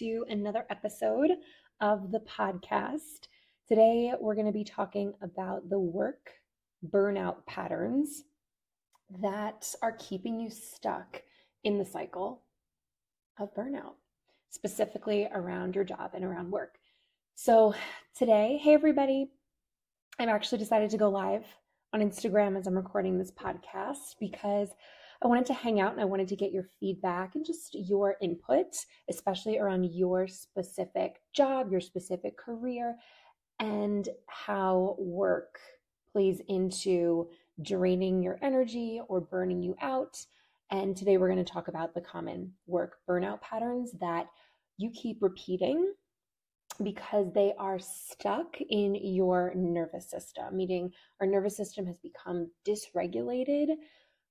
to another episode of the podcast. Today, we're going to be talking about the work burnout patterns that are keeping you stuck in the cycle of burnout, specifically around your job and around work. So, today, hey everybody, I've actually decided to go live on Instagram as I'm recording this podcast because I wanted to hang out and I wanted to get your feedback and just your input, especially around your specific job, your specific career, and how work plays into draining your energy or burning you out. And today we're going to talk about the common work burnout patterns that you keep repeating because they are stuck in your nervous system, meaning our nervous system has become dysregulated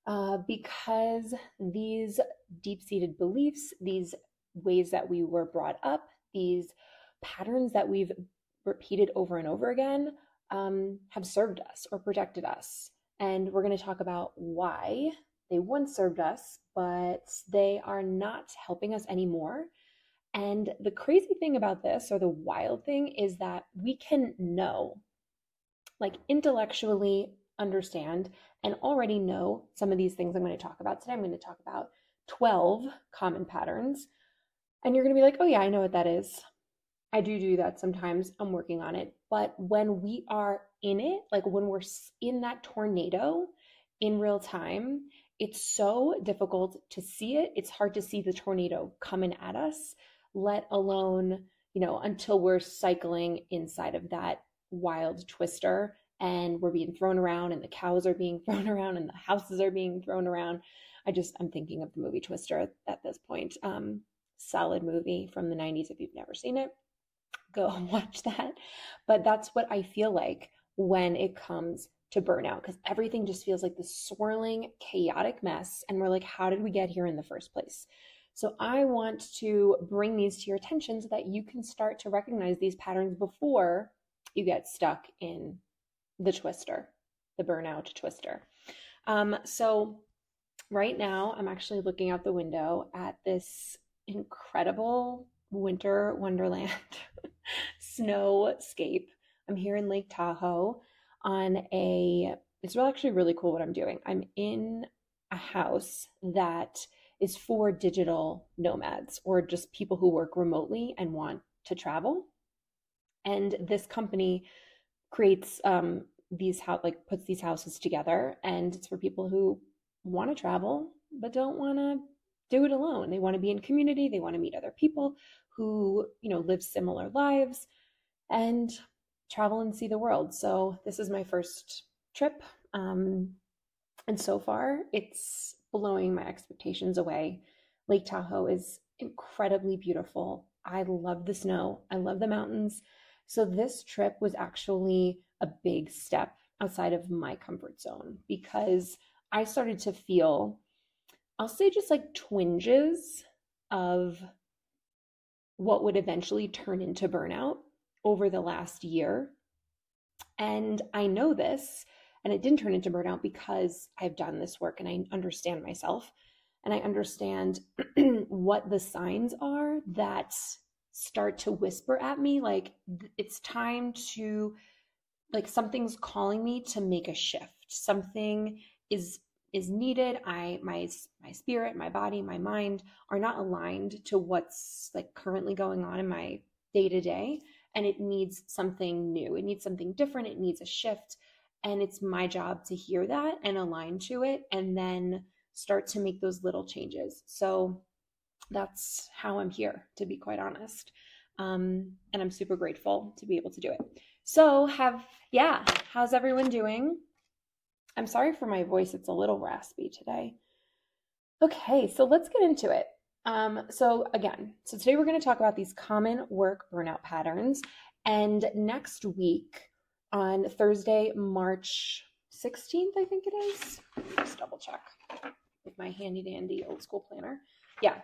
uh, because these deep seated beliefs, these ways that we were brought up, these patterns that we've repeated over and over again um, have served us or protected us. And we're going to talk about why they once served us, but they are not helping us anymore. And the crazy thing about this, or the wild thing, is that we can know, like intellectually understand and already know some of these things I'm going to talk about today. I'm going to talk about 12 common patterns. And you're going to be like, oh, yeah, I know what that is. I do do that sometimes. I'm working on it. But when we are in it, like when we're in that tornado in real time, it's so difficult to see it. It's hard to see the tornado coming at us, let alone, you know, until we're cycling inside of that wild twister and we're being thrown around and the cows are being thrown around and the houses are being thrown around. I just i'm thinking of the movie twister at, this point. Um solid movie from the 90s if you've never seen it. Go watch that. But that's what i feel like when it comes to burnout because everything just feels like this swirling chaotic mess and we're like how did we get here in the first place? So i want to bring these to your attention so that you can start to recognize these patterns before you get stuck in the twister, the burnout twister. Um, so, right now, I'm actually looking out the window at this incredible winter wonderland snowscape. I'm here in Lake Tahoe on a, it's actually really cool what I'm doing. I'm in a house that is for digital nomads or just people who work remotely and want to travel. And this company creates um, these house like puts these houses together, and it's for people who want to travel but don't want to do it alone. They want to be in community. They want to meet other people who you know live similar lives and travel and see the world. So this is my first trip, um, and so far it's blowing my expectations away. Lake Tahoe is incredibly beautiful. I love the snow. I love the mountains. So this trip was actually a big step outside of my comfort zone because I started to feel, I'll say just like twinges of what would eventually turn into burnout over the last year. And I know this, and it didn't turn into burnout because I've done this work and I understand myself and I understand what the signs are that start to whisper at me like it's time to like something's calling me to make a shift. Something is is needed. I my my spirit my body my mind are not aligned to what's like currently going on in my day to day and it needs something new. It needs something different. It needs a shift. And it's my job to hear that and align to it and then start to make those little changes. So that's how I'm here, to be quite honest. Um, and I'm super grateful to be able to do it. So, have, yeah, how's everyone doing? I'm sorry for my voice, it's a little raspy today. Okay, so let's get into it. Um, so, again, so today we're going to talk about these common work burnout patterns. And next week, on Thursday, March 16th, I think it is, just double check with my handy dandy old school planner. Yeah,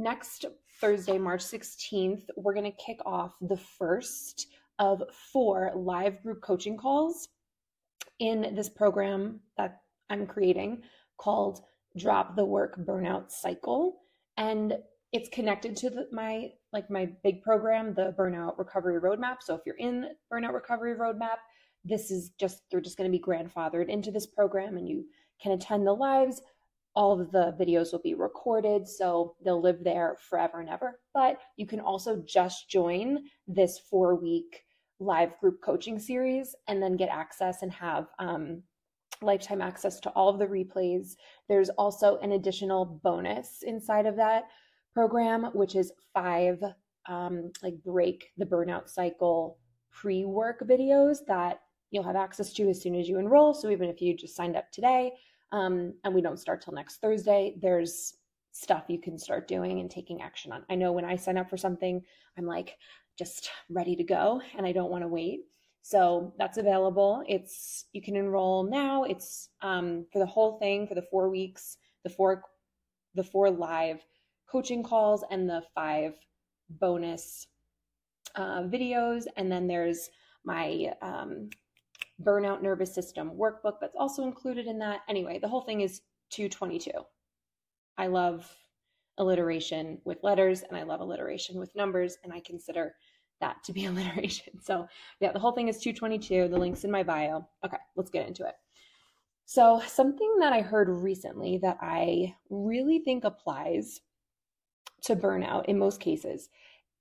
next Thursday, March 16th, we're going to kick off the first of four live group coaching calls in this program that I'm creating called Drop the Work Burnout Cycle. And it's connected to the, my like my big program, the Burnout Recovery Roadmap. So if you're in Burnout Recovery Roadmap, this is just they're just going to be grandfathered into this program, and you can attend the lives. All of the videos will be recorded, so they'll live there forever and ever. But you can also just join this four week live group coaching series and then get access and have um, lifetime access to all of the replays. There's also an additional bonus inside of that program, which is five um, like break the burnout cycle pre work videos that you'll have access to as soon as you enroll. So even if you just signed up today um, and we don't start till next Thursday, there's stuff you can start doing and taking action on. I know when I sign up for something, I'm like just ready to go and I don't want to wait. So that's available. It's you can enroll now. It's um, for the whole thing for the four weeks, the four the four live coaching calls and the five bonus uh, videos. And then there's my um, burnout nervous system workbook that's also included in that. Anyway, the whole thing is 222. I love alliteration with letters and I love alliteration with numbers, and I consider that to be alliteration. So, yeah, the whole thing is 222. The link's in my bio. Okay, let's get into it. So, something that I heard recently that I really think applies to burnout in most cases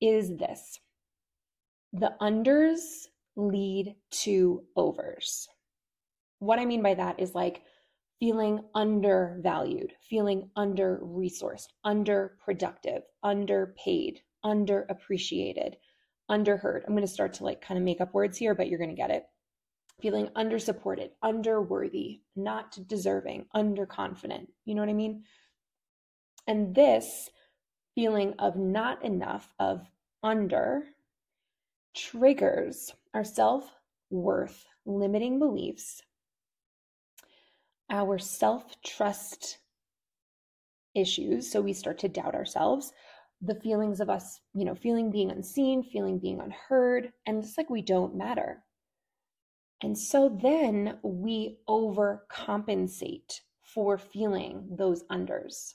is this the unders lead to overs. What I mean by that is like feeling undervalued, feeling under resourced, underproductive, underpaid, underappreciated, underheard. I'm going to start to like kind of make up words here, but you're going to get it. Feeling undersupported, underworthy, not deserving, underconfident. You know what I mean? And this feeling of not enough, of under, triggers our self worth limiting beliefs, our self trust issues. So we start to doubt ourselves, the feelings of us, you know, feeling being unseen, feeling being unheard, and it's like we don't matter. And so then we overcompensate for feeling those unders.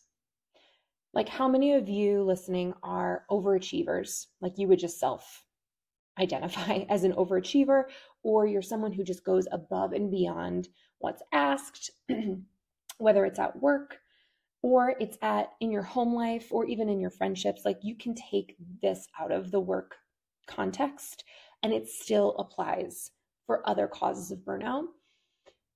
Like, how many of you listening are overachievers? Like, you would just self identify as an overachiever, or you're someone who just goes above and beyond what's asked, whether it's at work or it's at in your home life or even in your friendships. Like, you can take this out of the work context and it still applies for other causes of burnout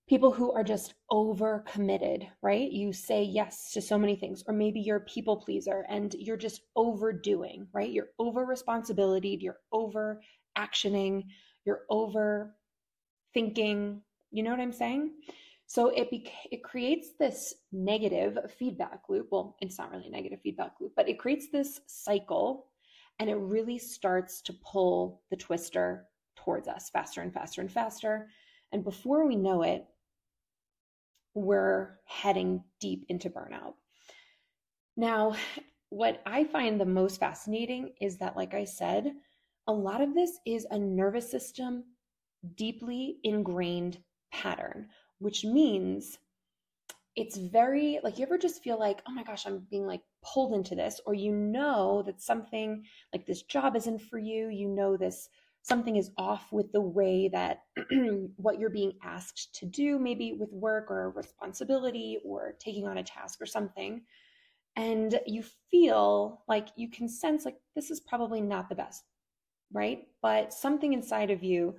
people who are just over committed, right? You say yes to so many things, or maybe you're a people pleaser and you're just overdoing, right? You're over responsibility, you're over actioning, you're over thinking. You know what I'm saying? So it be- it creates this negative feedback loop. Well, it's not really negative feedback loop, but it creates this cycle and it really starts to pull the twister towards us faster and faster and faster. And before we know it, we're heading deep into burnout. Now, what I find the most fascinating is that, like I said, a lot of this is a nervous system deeply ingrained pattern, which means it's very like you ever just feel like, oh my gosh, I'm being like pulled into this, or you know that something like this job isn't for you, you know this something is off with the way that what you're being asked to do, maybe with work or responsibility or taking on a task or something. And you feel like you can sense like this is probably not the best, right? But something inside of you,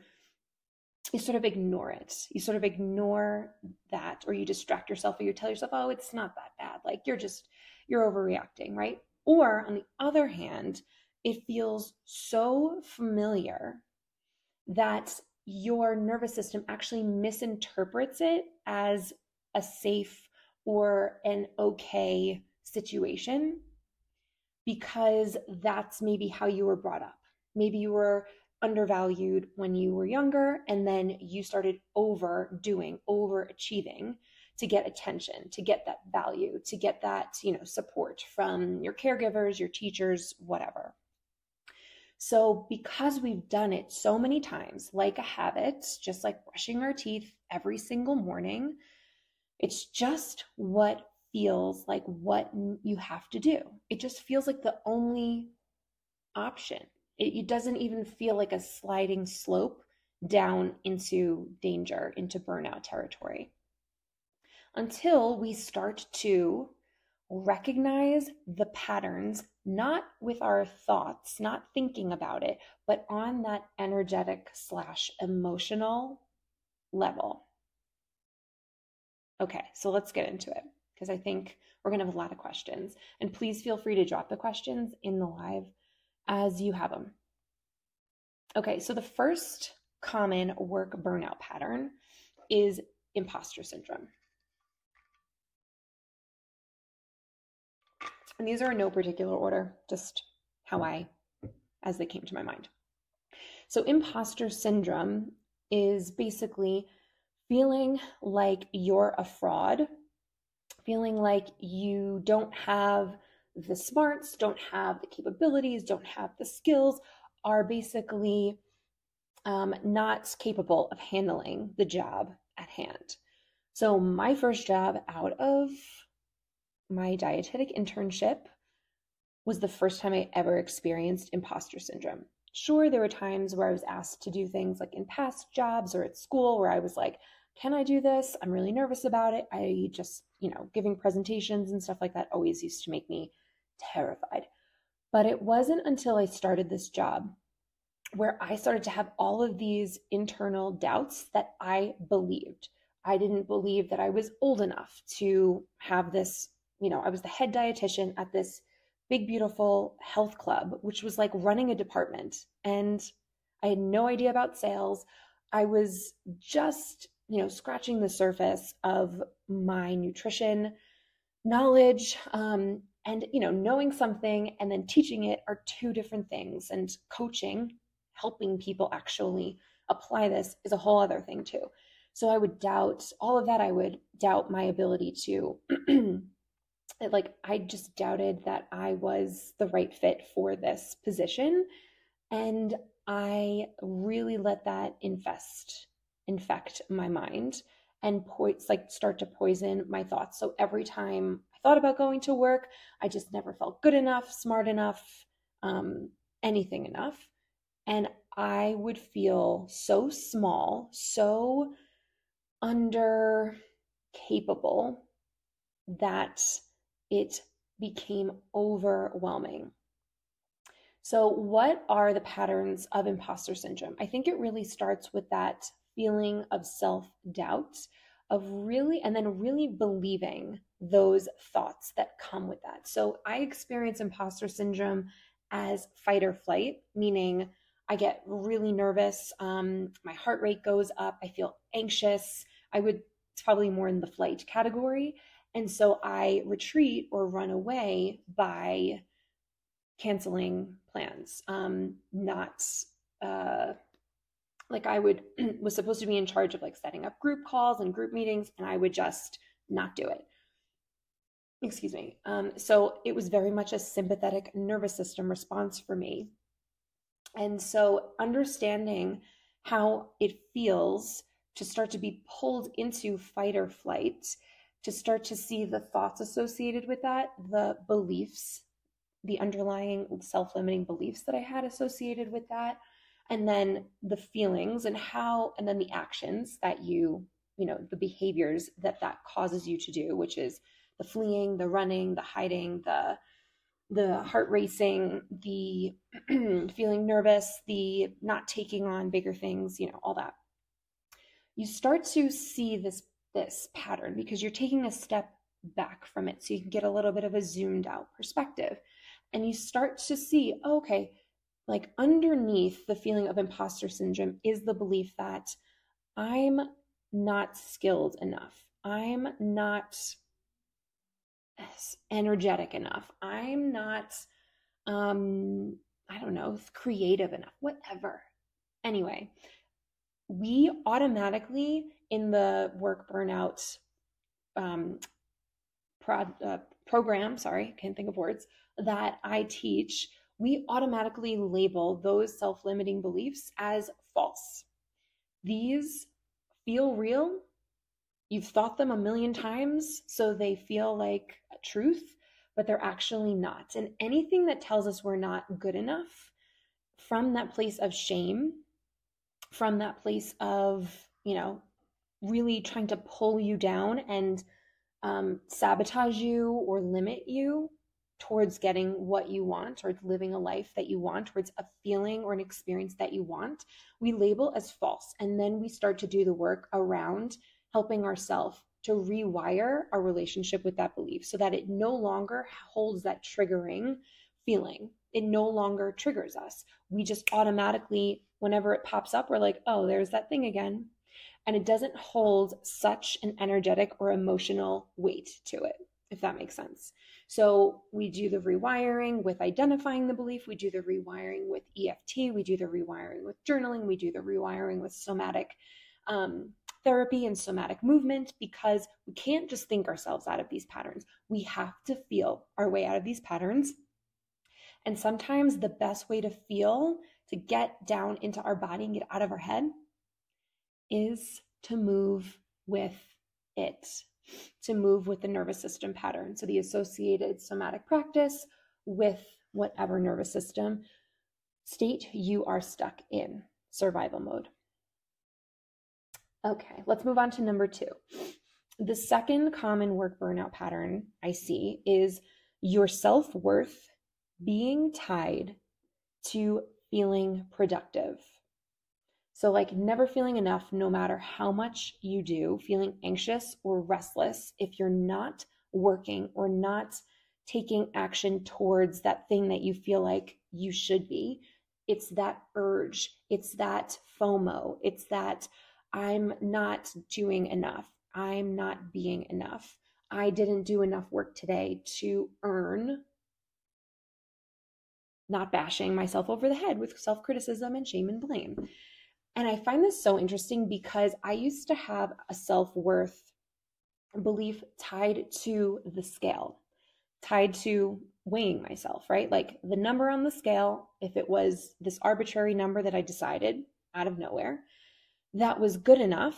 you sort of ignore it. You sort of ignore that, or you distract yourself, or you tell yourself, oh, it's not that bad. Like you're just, you're overreacting, right? Or on the other hand, it feels so familiar that your nervous system actually misinterprets it as a safe or an okay situation because that's maybe how you were brought up. Maybe you were undervalued when you were younger and then you started overdoing, overachieving to get attention, to get that value, to get that, you know, support from your caregivers, your teachers, whatever. So, because we've done it so many times, like a habit, just like brushing our teeth every single morning, it's just what feels like what you have to do. It just feels like the only option. It, it doesn't even feel like a sliding slope down into danger, into burnout territory. Until we start to recognize the patterns, not with our thoughts, not thinking about it, but on that energetic slash emotional level. Okay, so let's get into it because I think we're going to have a lot of questions. And please feel free to drop the questions in the live as you have them. Okay, so the first common work burnout pattern is imposter syndrome. And these are in no particular order, just how I, as they came to my mind. So, imposter syndrome is basically feeling like you're a fraud, feeling like you don't have the smarts, don't have the capabilities, don't have the skills, are basically um, not capable of handling the job at hand. So, my first job out of my dietetic internship was the first time I ever experienced imposter syndrome. Sure, there were times where I was asked to do things like in past jobs or at school where I was like, can I do this? I'm really nervous about it. I just, you know, giving presentations and stuff like that always used to make me terrified. But it wasn't until I started this job where I started to have all of these internal doubts that I believed. I didn't believe that I was old enough to have this you know, I was the head dietitian at this big, beautiful health club, which was like running a department. And I had no idea about sales. I was just, you know, scratching the surface of my nutrition knowledge. Um, and, you know, knowing something and then teaching it are two different things. And coaching, helping people actually apply this is a whole other thing too. So I would doubt all of that. I would doubt my ability to like I just doubted that I was the right fit for this position. And I really let that infest, infect my mind and points like start to poison my thoughts. So every time I thought about going to work, I just never felt good enough, smart enough, um, anything enough. And I would feel so small, so under capable that it became overwhelming. So, what are the patterns of imposter syndrome? I think it really starts with that feeling of self doubt, of really, and then really believing those thoughts that come with that. So, I experience imposter syndrome as fight or flight, meaning I get really nervous. Um, my heart rate goes up. I feel anxious. I would, it's probably more in the flight category. And so I retreat or run away by canceling plans, um, not uh, like I would was supposed to be in charge of like setting up group calls and group meetings, and I would just not do it. Excuse me. Um, so it was very much a sympathetic nervous system response for me. And so understanding how it feels to start to be pulled into fight or flight to start to see the thoughts associated with that, the beliefs, the underlying self limiting beliefs that I had associated with that, and then the feelings and how, and then the actions that you, you know, the behaviors that that causes you to do, which is the fleeing, the running, the hiding, the the heart racing, the feeling nervous, the not taking on bigger things, you know, all that. You start to see this this pattern because you're taking a step back from it so you can get a little bit of a zoomed out perspective. And you start to see, oh, okay, like underneath the feeling of imposter syndrome is the belief that I'm not skilled enough. I'm not energetic enough. I'm not, um, I don't know, creative enough, whatever. Anyway, we automatically in the work burnout um, uh, program, sorry, can't think of words, that I teach, we automatically label those self limiting beliefs as false. These feel real, you've thought them a million times, so they feel like truth, but they're actually not. And anything that tells us we're not good enough from that place of shame, from that place of, you know, really trying to pull you down and um, sabotage you or limit you towards getting what you want, towards living a life that you want, towards a feeling or an experience that you want, we label as false. And then we start to do the work around helping ourselves to rewire our relationship with that belief so that it no longer holds that triggering feeling. It no longer triggers us. We just automatically, whenever it pops up, we're like, oh, there's that thing again and it doesn't hold such an energetic or emotional weight to it, if that makes sense. So we do the rewiring with identifying the belief, we do the rewiring with EFT, we do the rewiring with journaling, we do the rewiring with somatic um, therapy and somatic movement because we can't just think ourselves out of these patterns. We have to feel our way out of these patterns. And sometimes the best way to feel, to get down into our body and get out of our head, is to move with it, to move with the nervous system pattern. So the associated somatic practice with whatever nervous system state you are stuck in survival mode. Okay, let's move on to number two. The second common work burnout pattern I see is your self worth being tied to feeling productive. So, like, never feeling enough, no matter how much you do, feeling anxious or restless if you're not working or not taking action towards that thing that you feel like you should be. It's that urge, it's that FOMO, it's that I'm not doing enough, I'm not being enough, I didn't do enough work today to earn not bashing myself over the head with self criticism and shame and blame. And I find this so interesting because I used to have a self worth belief tied to the scale, tied to weighing myself, right? Like the number on the scale, if it was this arbitrary number that I decided out of nowhere, that was good enough,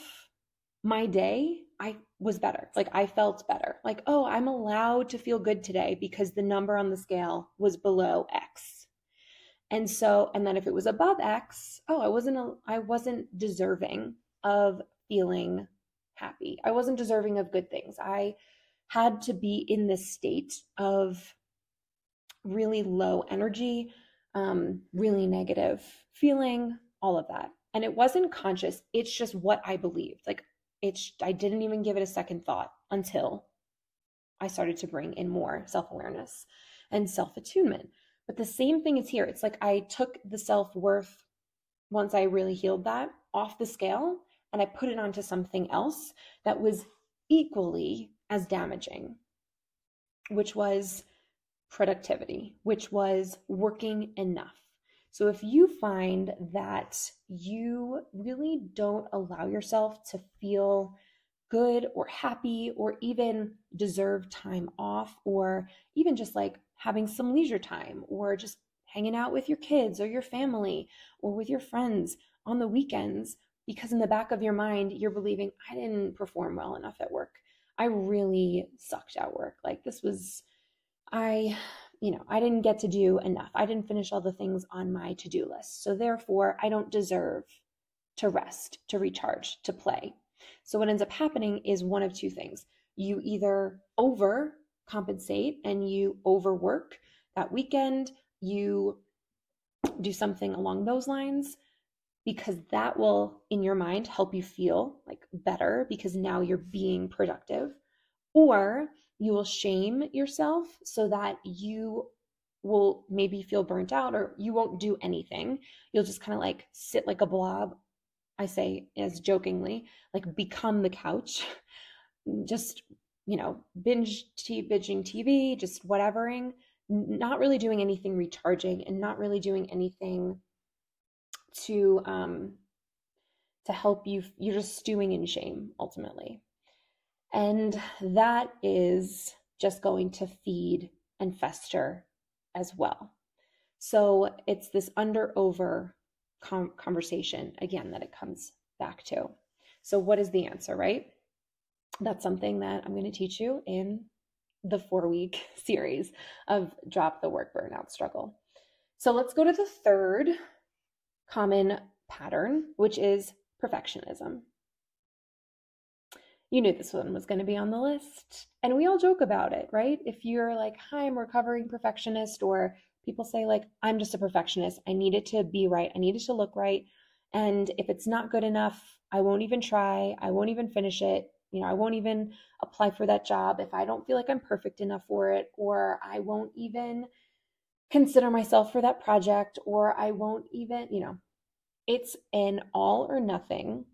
my day, I was better. Like I felt better. Like, oh, I'm allowed to feel good today because the number on the scale was below X and so, and then if it was above X, oh, I wasn't, I wasn't deserving of feeling happy. I wasn't deserving of good things. I had to be in this state of really low energy, um, really negative feeling, all of that. And it wasn't conscious. It's just what I believed. Like it's, I didn't even give it a second thought until I started to bring in more self awareness and self attunement. But the same thing is here. It's like I took the self worth once I really healed that off the scale and I put it onto something else that was equally as damaging, which was productivity, which was working enough. So if you find that you really don't allow yourself to feel good or happy or even deserve time off or even just like having some leisure time or just hanging out with your kids or your family or with your friends on the weekends because in the back of your mind you're believing I didn't perform well enough at work. I really sucked at work. Like this was I you know, I didn't get to do enough. I didn't finish all the things on my to-do list. So therefore, I don't deserve to rest, to recharge, to play. So what ends up happening is one of two things. You either over compensate and you overwork that weekend, you do something along those lines because that will in your mind help you feel like better because now you're being productive. Or you will shame yourself so that you will maybe feel burnt out or you won't do anything. You'll just kind of like sit like a blob i say as jokingly like become the couch just you know, binge t- binging TV, just whatevering, not really doing anything recharging and not really doing anything to um to help you you're just stewing in shame ultimately. And that is just going to feed and fester as well. So it's this under over com- conversation again that it comes back to. So, what is the answer, right? That's something that I'm going to teach you in the four week series of Drop the Work Burnout Struggle. So let's go to the third common pattern, which is perfectionism. You knew this one was going to be on the list. And we all joke about it, right? If you're like, hi, I'm recovering perfectionist, or people say, like, I'm just a perfectionist. I need it to be right. I need it to look right. And if it's not good enough, I won't even try. I won't even finish it. You know, I won't even apply for that job if I don't feel like I'm perfect enough for it, or I won't even consider myself for that project, or I won't even, you know, it's an all or nothing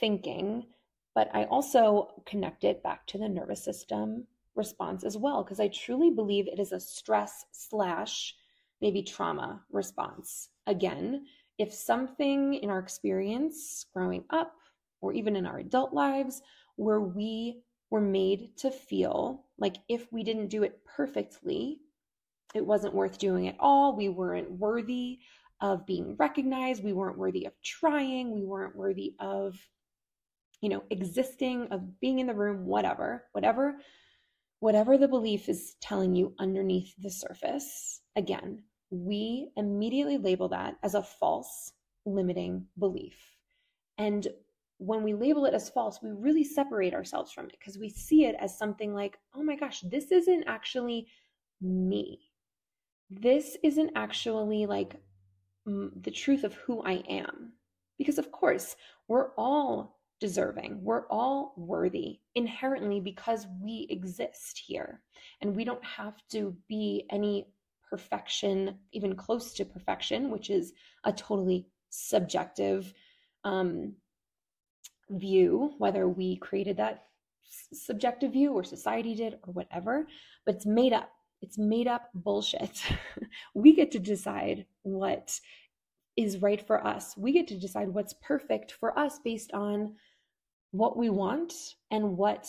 thinking, but I also connect it back to the nervous system response as well, because I truly believe it is a stress slash maybe trauma response. Again, if something in our experience growing up or even in our adult lives where we were made to feel like if we didn't do it perfectly, it wasn't worth doing at all. We weren't worthy of being recognized. We weren't worthy of trying. We weren't worthy of, you know, existing, of being in the room, whatever, whatever, whatever the belief is telling you underneath the surface. Again, we immediately label that as a false limiting belief. And when we label it as false, we really separate ourselves from it because we see it as something like, oh my gosh, this isn't actually me. This isn't actually like the truth of who I am. Because, of course, we're all deserving, we're all worthy inherently because we exist here. And we don't have to be any perfection, even close to perfection, which is a totally subjective um, view, whether we created that subjective view or society did or whatever, but it's made up. It's made up bullshit. we get to decide what is right for us. We get to decide what's perfect for us based on what we want and what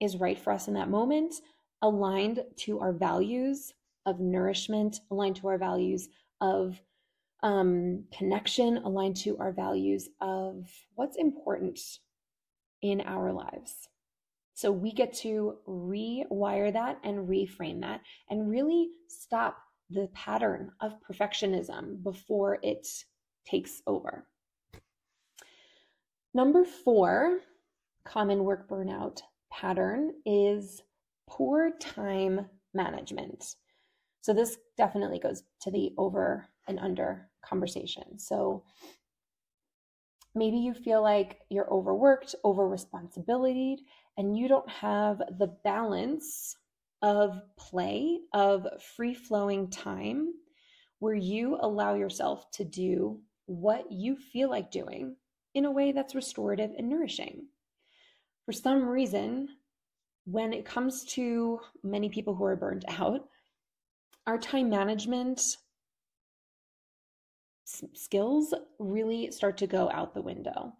is right for us in that moment, aligned to our values of nourishment, aligned to our values of um, connection, aligned to our values of what's important in our lives. So we get to rewire that and reframe that and really stop the pattern of perfectionism before it takes over. Number four common work burnout pattern is poor time management. So, this definitely goes to the over and under conversation. So, maybe you feel like you're overworked, over responsibilied, and you don't have the balance of play, of free flowing time where you allow yourself to do what you feel like doing in a way that's restorative and nourishing. For some reason, when it comes to many people who are burned out, our time management skills really start to go out the window.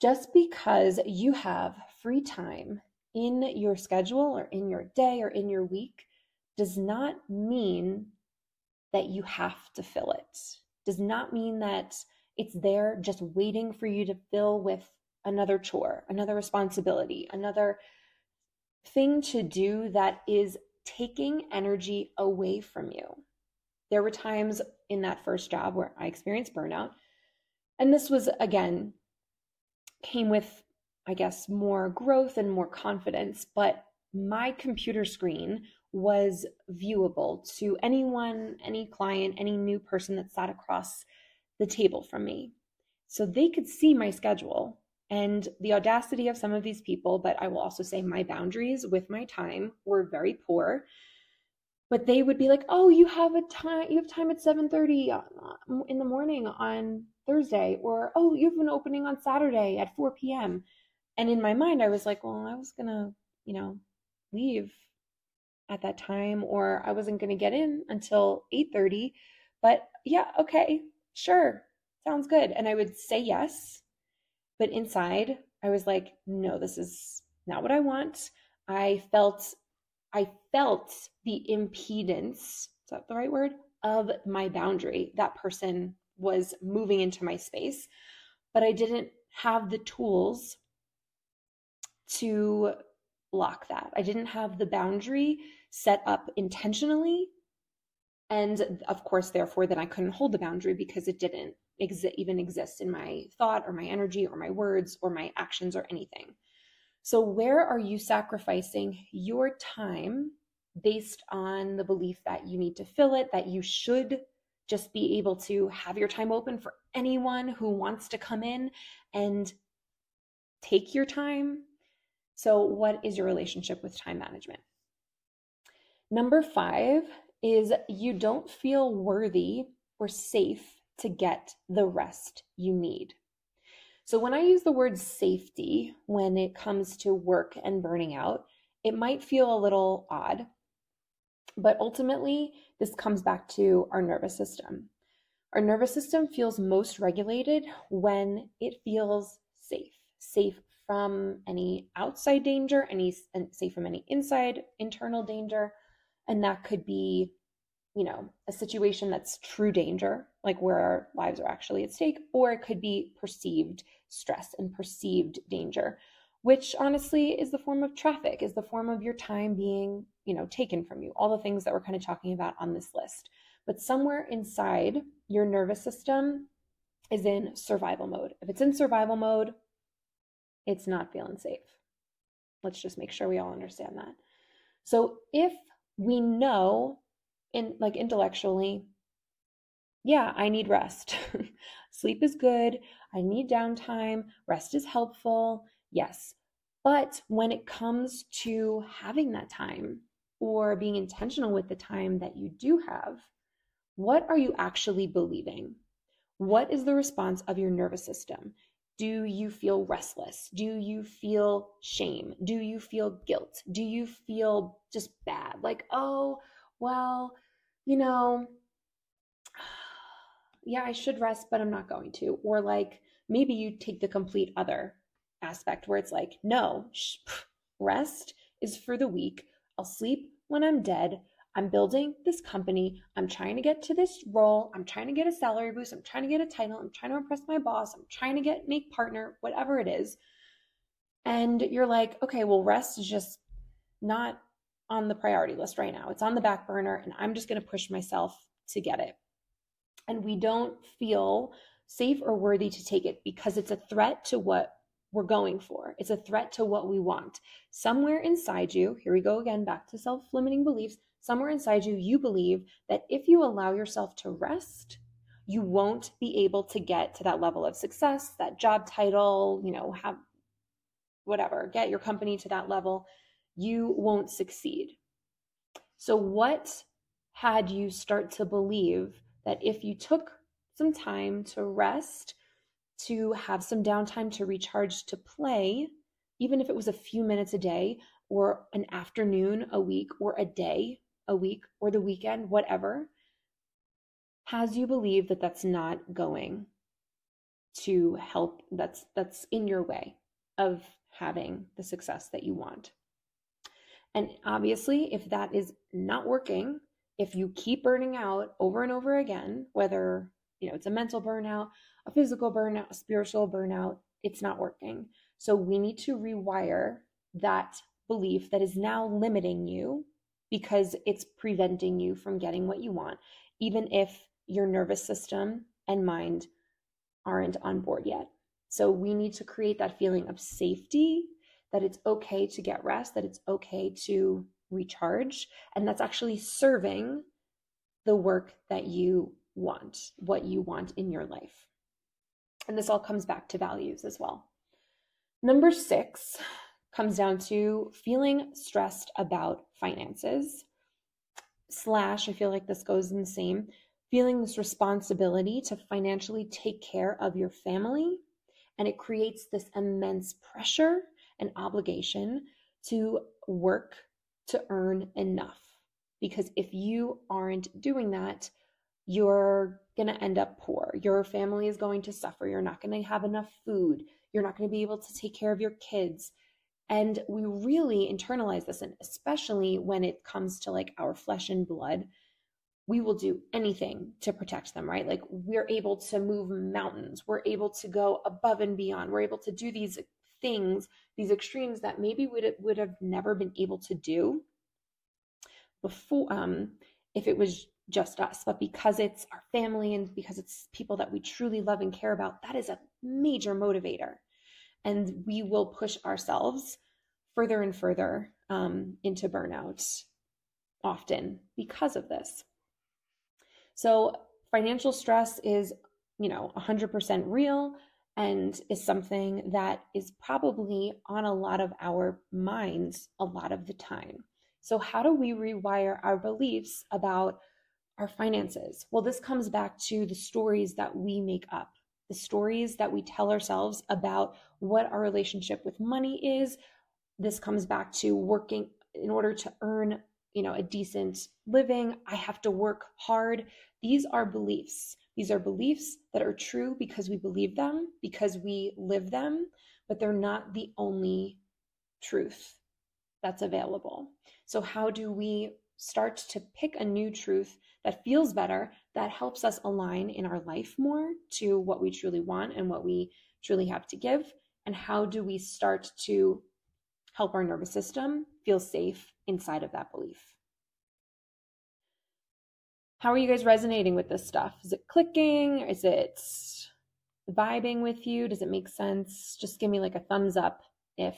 Just because you have free time in your schedule or in your day or in your week does not mean that you have to fill it. Does not mean that it's there just waiting for you to fill with another chore, another responsibility, another thing to do that is taking energy away from you. There were times in that first job where I experienced burnout. And this was, again, came with I guess, more growth and more confidence, but my computer screen was viewable to anyone, any client, any new person that sat across the table from me. So they could see my schedule and the audacity of some of these people, but I will also say my boundaries with my time were very poor. But they would be like, "Oh, you have a time. You have time at seven thirty uh, in the morning on Thursday, or oh, you have an opening on Saturday at four p.m." And in my mind, I was like, well, I was to, you know, leave at that time or I wasn't to get in until 8:30. But yeah, okay, sure. Sounds good. And I would say yes. But inside, I was like, no, this is not what I want. I felt I felt the impedance, is that the right word? Of my boundary. That person was moving into my space, but I didn't have the tools to block that. I didn't have the boundary set up intentionally. And of course, therefore, then I couldn't hold the boundary because it didn't exi- even exist in my thought or my energy or my words or my actions or anything. So, where are you sacrificing your time based on the belief that you need to fill it, that you should just be able to have your time open for anyone who wants to come in and take your time? So, what is your relationship with time management? Number five is you don't feel worthy or safe to get the rest you need. So, when I use the word safety when it comes to work and burning out, it might feel a little odd, but ultimately, this comes back to our nervous system. Our nervous system feels most regulated when it feels safe, safe from any outside danger, any safe from any inside internal danger, and that could be you know, a situation that's true danger, like where our lives are actually at stake, or it could be perceived stress and perceived danger, which honestly is the form of traffic, is the form of your time being, you know, taken from you, all the things that we're kind of talking about on this list. But somewhere inside your nervous system is in survival mode. If it's in survival mode, it's not feeling safe. Let's just make sure we all understand that. So if we know in like intellectually, yeah, I need rest. Sleep is good. I need downtime. Rest is helpful. Yes. But when it comes to having that time or being intentional with the time that you do have, what are you actually believing? What is the response of your nervous system? Do you feel restless? Do you feel shame? Do you feel guilt? Do you feel just bad? Like, oh, well, you know, yeah, I should rest, but I'm not going to. Or like maybe you take the complete other aspect where it's like, no, sh- rest is for the weak. I'll sleep when I'm dead. I'm building this company. I'm trying to get to this role. I'm trying to get a salary boost. I'm trying to get a title. I'm trying to impress my boss. I'm trying to get make partner, whatever it is. And you're like, okay, well, rest is just not on the priority list right now. It's on the back burner, and I'm just going to push myself to get it. And we don't feel safe or worthy to take it because it's a threat to what we're going for. It's a threat to what we want. Somewhere inside you, here we go again, back to self limiting beliefs. Somewhere inside you, you believe that if you allow yourself to rest, you won't be able to get to that level of success, that job title, you know, have whatever, get your company to that level you won't succeed. So, what had you start to believe that if you took some time to rest, to have some downtime to recharge, to play, even if it was a few minutes a day or an afternoon a week or a day a week or the weekend, whatever, has you believe that that's not going to help that's that's in your way of having the success that you want. And obviously, if that is not working, if you keep burning out over and over again, whether you know it's a mental burnout, a physical burnout, a spiritual burnout, it's not working. So we need to rewire that belief that is now limiting you because it's preventing you from getting what you want, even if your nervous system and mind aren't on board yet. So we need to create that feeling of safety that it's okay to get rest, that it's okay to recharge, and that's actually serving the work that you want, what you want in your life. And this all comes back to values as well. Number six comes down to feeling stressed about finances. Slash, I feel like this goes in the same, feeling this responsibility to financially take care of your family. And it creates this immense pressure an obligation to work to earn enough. Because if you aren't doing that, you're going to end up poor. Your family is going to suffer. You're not going to have enough food. You're not going to be able to take care of your kids. And we really internalize this, and especially when it comes to like our flesh and blood, we will do anything to protect them, right? Like we're able to move mountains, we're able to go above and beyond, we're able to do these things, these extremes that maybe would would have never been able to do before um, if it was just us. But because it's our family and because it's people that we truly love and care about, that is a major motivator. And we will push ourselves further and further um, into burnout often because of this. So, financial stress is, you know, 100% real and is something that is probably on a lot of our minds a lot of the time. So, how do we rewire our beliefs about our finances? Well, this comes back to the stories that we make up, the stories that we tell ourselves about what our relationship with money is. This comes back to working in order to earn, you know, a decent living. I have to work hard. These are beliefs. These are beliefs that are true because we believe them, because we live them, but they're not the only truth that's available. So, how do we start to pick a new truth that feels better, that helps us align in our life more to what we truly want and what we truly have to give? And how do we start to help our nervous system feel safe inside of that belief? How are you guys resonating with this stuff? Is it clicking? Is it vibing with you? Does it make sense? Just give me like a thumbs up if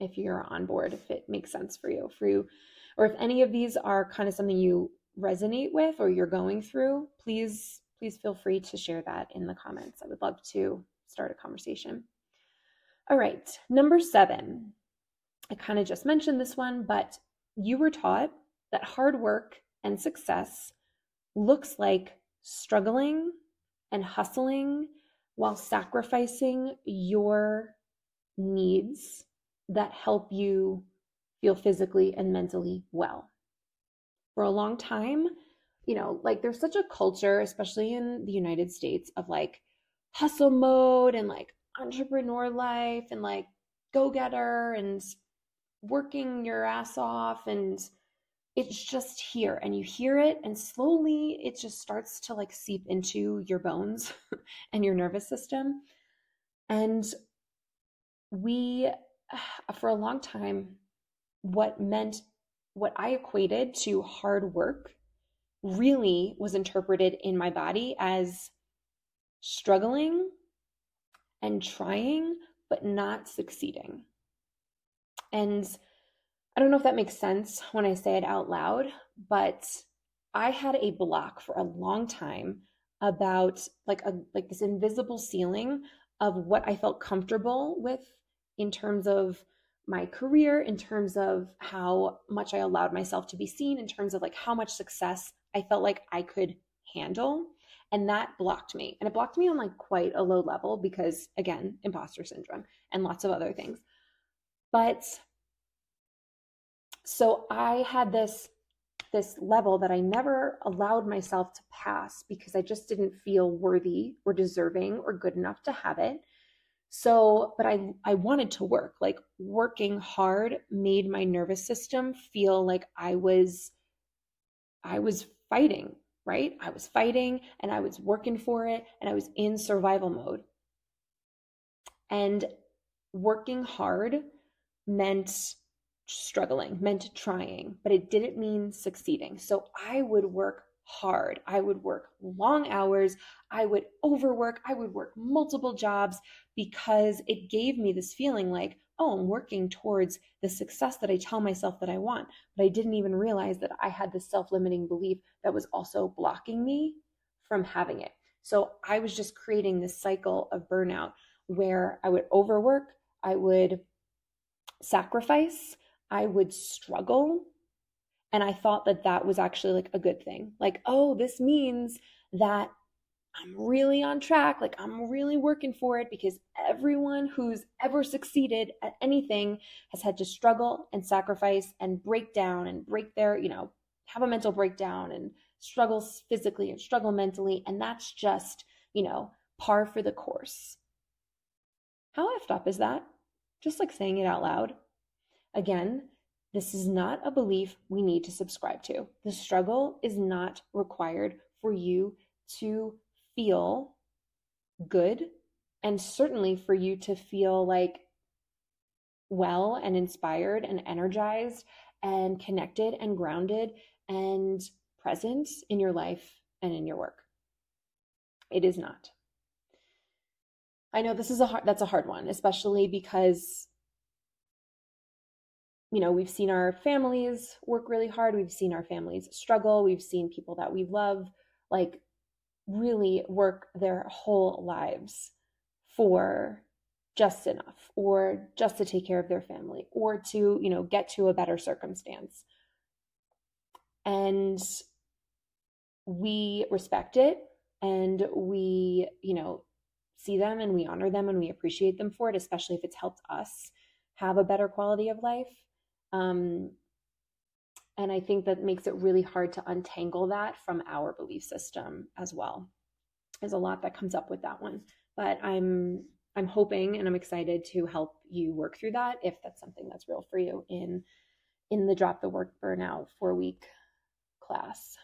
if you're on board, if it makes sense for you, for you, or if any of these are kind of something you resonate with or you're going through, please, please feel free to share that in the comments. I would love to start a conversation. All right, number seven. I kind of just mentioned this one, but you were taught that hard work and success looks like struggling and hustling while sacrificing your needs that help you feel physically and mentally well. For a long time, you know, like there's such a culture, especially in the United States, of like hustle mode and like entrepreneur life and like go getter and working your ass off. And it's just here and you hear it, and slowly it just starts to like seep into your bones and your nervous system. And we for a long time, what meant what I equated to hard work really was interpreted in my body as struggling and trying, but not succeeding. And I don't know if that makes sense when I say it out loud, but I had a block for a long time about like a like this invisible ceiling of what I felt comfortable with in terms of my career, in terms of how much I allowed myself to be seen, in terms of like how much success I felt like I could handle. And that blocked me. And it blocked me on like quite a low level because, again, imposter syndrome and lots of other things. But so I had this this level that I never allowed myself to pass because I just didn't feel worthy or deserving or good enough to have it. So, but I I wanted to work. Like working hard made my nervous system feel like I was I was fighting, right? I was fighting and I was working for it and I was in survival mode. And working hard meant struggling, meant trying, but it didn't mean succeeding. So I would work hard. I would work long hours. I would overwork. I would work multiple jobs because it gave me this feeling like, oh, I'm working towards the success that I tell myself that I want. But I didn't even realize that I had this self limiting belief that was also blocking me from having it. So I was just creating this cycle of burnout where I would overwork, I would sacrifice, I would struggle and I thought that that was actually like a good thing. Like, oh, this means that I'm really on track. Like, I'm really working for it because everyone who's ever succeeded at anything has had to struggle and sacrifice and break down and break their, you know, have a mental breakdown and struggle physically and struggle mentally. And that's just, you know, par for the course. How effed up is that? Just like saying it out loud. Again, this is not a belief we need to subscribe to. The struggle is not required for you to feel good and certainly for you to feel like well and inspired and energized and connected and grounded and present in your life and in your work. It is not. I know this is a hard, that's a hard one, especially because you know, we've seen our families work really hard, we've seen our families struggle, we've seen people that we love like really work their whole lives for just enough or just to take care of their family or to, you know, get to a better circumstance. And we respect it and we, you know, see them and we honor them and we appreciate them for it, especially if it's helped us have a better quality of life. Um, and I think that makes it really hard to untangle that from our belief system as well. There's a lot that comes up with that one, but I'm I'm hoping and I'm excited to help you work through that if that's something that's real for you in in the drop the work burnout four week class.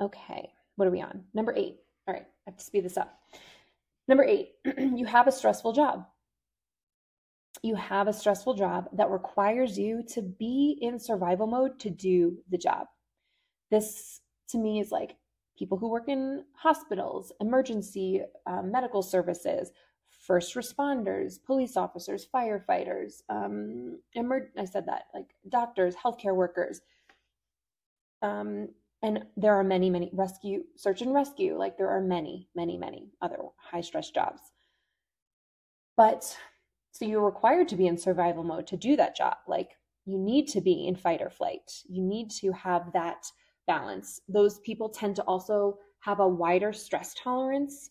Okay, what are we on? Number eight. All right, I have to speed this up. Number eight, you have a stressful job. You have a stressful job that requires you to be in survival mode to do the job. This to me is like people who work in hospitals, emergency uh, medical services, first responders, police officers, firefighters, um, emer- I said that, like doctors, healthcare workers. Um, and there are many, many rescue, search and rescue, like there are many, many, many other high stress jobs. But so you're required to be in survival mode to do that job. Like you need to be in fight or flight. You need to have that balance. Those people tend to also have a wider stress tolerance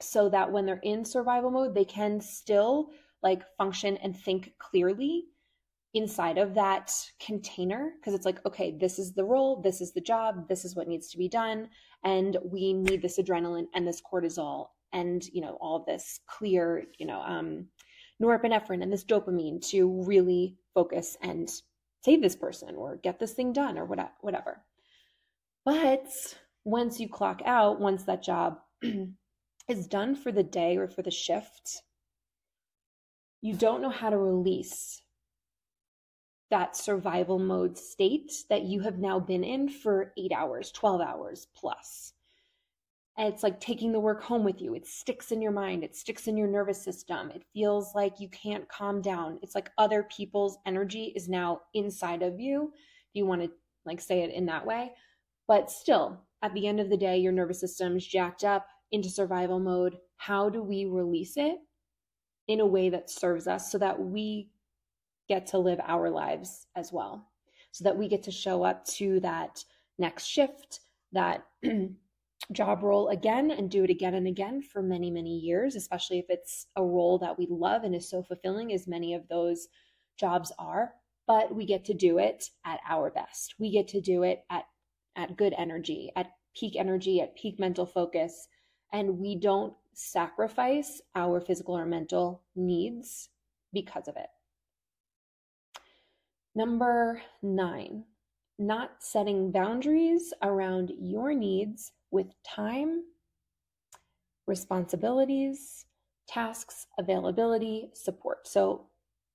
so that when they're in survival mode, they can still like function and think clearly inside of that container because it's like okay this is the role this is the job this is what needs to be done and we need this adrenaline and this cortisol and you know all this clear you know um norepinephrine and this dopamine to really focus and save this person or get this thing done or whatever but once you clock out once that job is done for the day or for the shift you don't know how to release that survival mode state that you have now been in for eight hours, 12 hours plus. It's like taking the work home with you. It sticks in your mind, it sticks in your nervous system. It feels like you can't calm down. It's like other people's energy is now inside of you. If you want to like say it in that way. But still, at the end of the day, your nervous system's jacked up into survival mode. How do we release it in a way that serves us so that we get to live our lives as well. So that we get to show up to that next shift, that job role again and do it again and again for many, many years, especially if it's a role that we love and is so fulfilling as many of those jobs are. But we get to do it at our best. We get to do it at, at good energy, at peak energy, at peak mental focus. And we don't sacrifice our physical or mental needs because of it. Number nine, not setting boundaries around your needs with time, responsibilities, tasks, availability, support. So,